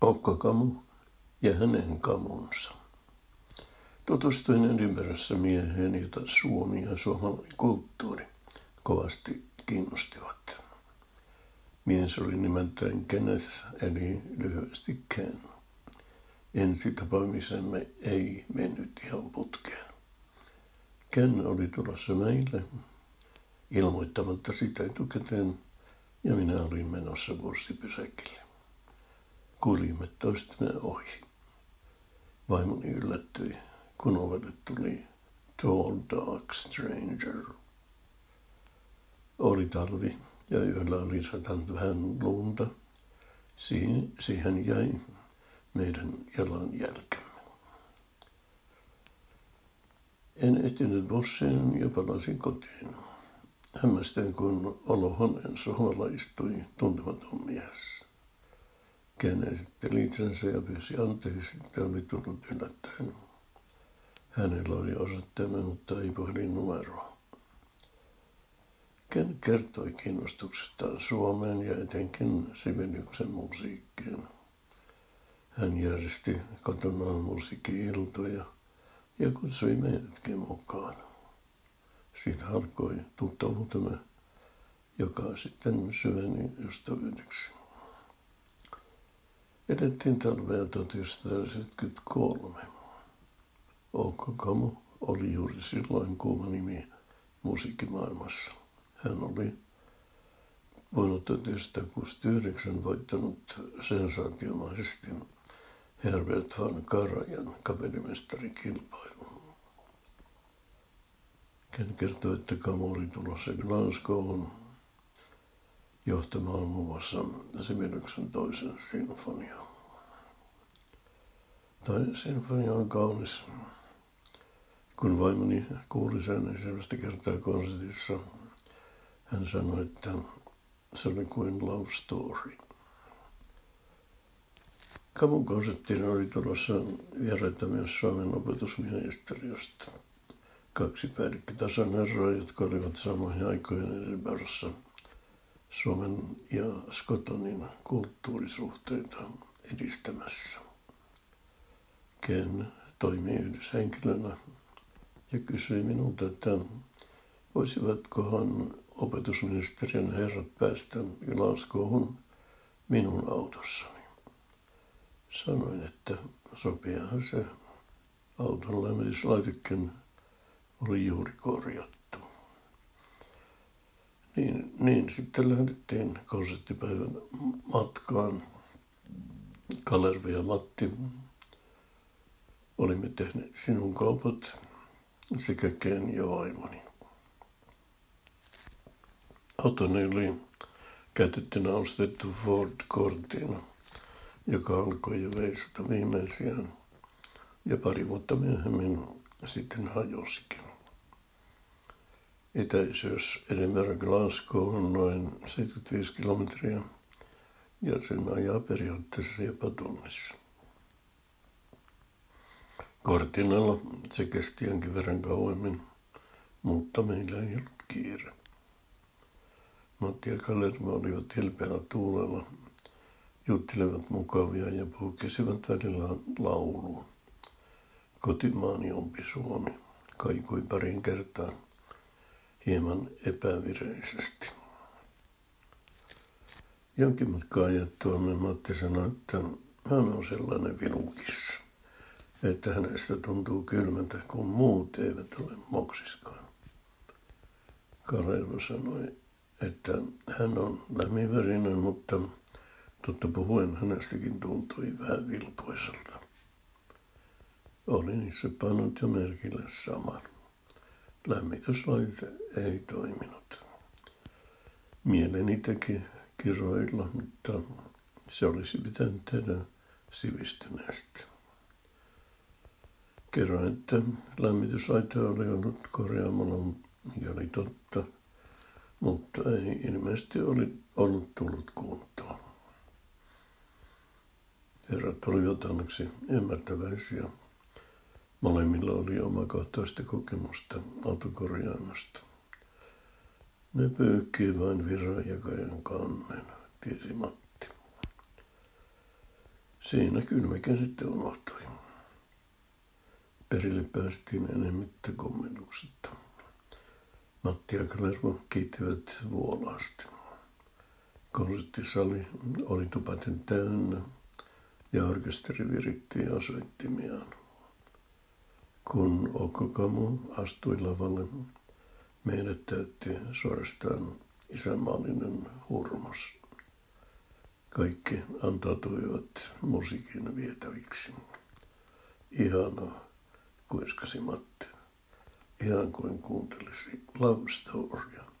Okkakamu ja hänen kamunsa. Tutustuin Edinburghissa mieheen, jota Suomi ja suomalainen kulttuuri kovasti kiinnostivat. Mies oli nimeltään Kenneth, eli lyhyesti Ken. Ensi tapaamisemme ei mennyt ihan putkeen. Ken oli tulossa meille ilmoittamatta sitä etukäteen ja minä olin menossa bussipysäkille. Kuljimme toistemme ohi. Vaimoni yllättyi, kun ovelle tuli Tall Dark Stranger. Oli talvi ja yöllä oli satanut vähän lunta. Siihen, siihen jäi meidän jalanjälkemme. En ehtinyt bussiin ja palasin kotiin. Hämmästyin, kun olohuoneen sohvalla istui tuntematon mies. Ken esitteli itsensä ja pyysi anteeksi, että oli tullut yllättäen. Hänellä oli osoitteemme, mutta ei puhelinnumeroa. Ken kertoi kiinnostuksestaan Suomeen ja etenkin Sibeliuksen musiikkiin. Hän järjesti kotonaan musiikki-iltoja ja kutsui meidätkin mukaan. Siitä alkoi tuttavuutemme, joka sitten syveni ystävyydeksi. Edettiin talvea 1973. Oukko oli juuri silloin kuuma nimi musiikkimaailmassa. Hän oli vuonna 1969 voittanut sensaatiomaisesti Herbert van Karajan kapellimestarikilpailun. Ken kertoi, että Kamu oli tulossa Glasgow'n johtamaan muun muassa Sibeliuksen toisen sinfonian. Toinen sinfonia on kaunis. Kun vaimoni kuuli sen ensimmäistä kertaa konsertissa, hän sanoi, että se oli kuin love story. Kamun konserttiin oli tulossa vieraita myös Suomen opetusministeriöstä. Kaksi päällikkötason herraa, jotka olivat samoihin aikoihin Edinburghissa Suomen ja Skotlannin kulttuurisuhteita edistämässä. Ken toimii yhdyshenkilönä ja kysyi minulta, että voisivatkohan opetusministeriön herrat päästä Glasgowhun minun autossani. Sanoin, että sopiahan se auton lämmityslaitekin oli juuri korjattu. Niin, niin sitten lähdettiin konserttipäivän matkaan. Kalervi ja Matti olimme tehneet sinun kaupat sekä Ken ja vaimoni. Autoni oli käytettynä ostettu Ford Cortina, joka alkoi jo veistä viimeisiään ja pari vuotta myöhemmin sitten hajosikin. Edinburgh Glasgow on noin 75 kilometriä ja sen ajaa periaatteessa jopa tunnissa. Kortinalla se kesti jonkin verran kauemmin, mutta meillä ei ollut kiire. Matti ja Kalerva olivat hilpeällä tuulella, juttelevat mukavia ja puhkesivat välillä lauluun. Kotimaani ompi Suomi kaikui parin kertaan hieman epävireisesti. Jonkin matkaa ajettuamme Matti sanoi, että hän on sellainen vilukissa, että hänestä tuntuu kylmältä, kun muut eivät ole moksiskaan. Kalervo sanoi, että hän on lämminverinen, mutta totta puhuen hänestäkin tuntui vähän vilpoiselta. Olin itse pannut jo merkille saman. Lämmityslaite ei toiminut. Mieleni teki kiroilla, mutta se olisi pitänyt tehdä sivistyneesti. Kerroin, että lämmityslaite oli ollut korjaamalla, mikä oli totta, mutta ei ilmeisesti oli ollut tullut kuntoon. Herrat olivat onneksi ymmärtäväisiä Molemmilla oli omakohtaista kokemusta autokorjaamosta. Ne pyykkii vain virranjakajan kannen, tiesi Matti. siinä kylmäkin sitten unohtui. Perille päästiin enemmittä kommennuksetta. Matti ja Kalervo kiittivät vuolaasti. Konserttisali oli tupaten täynnä ja orkesteri viritti osoittimiaan. Kun Okkokamu astui lavalle, meidät täytti suorastaan isämaallinen hurmos. Kaikki antautuivat musiikin vietäviksi. Ihanaa, kuiskasi Matti. Ihan kuin kuuntelisi love storya.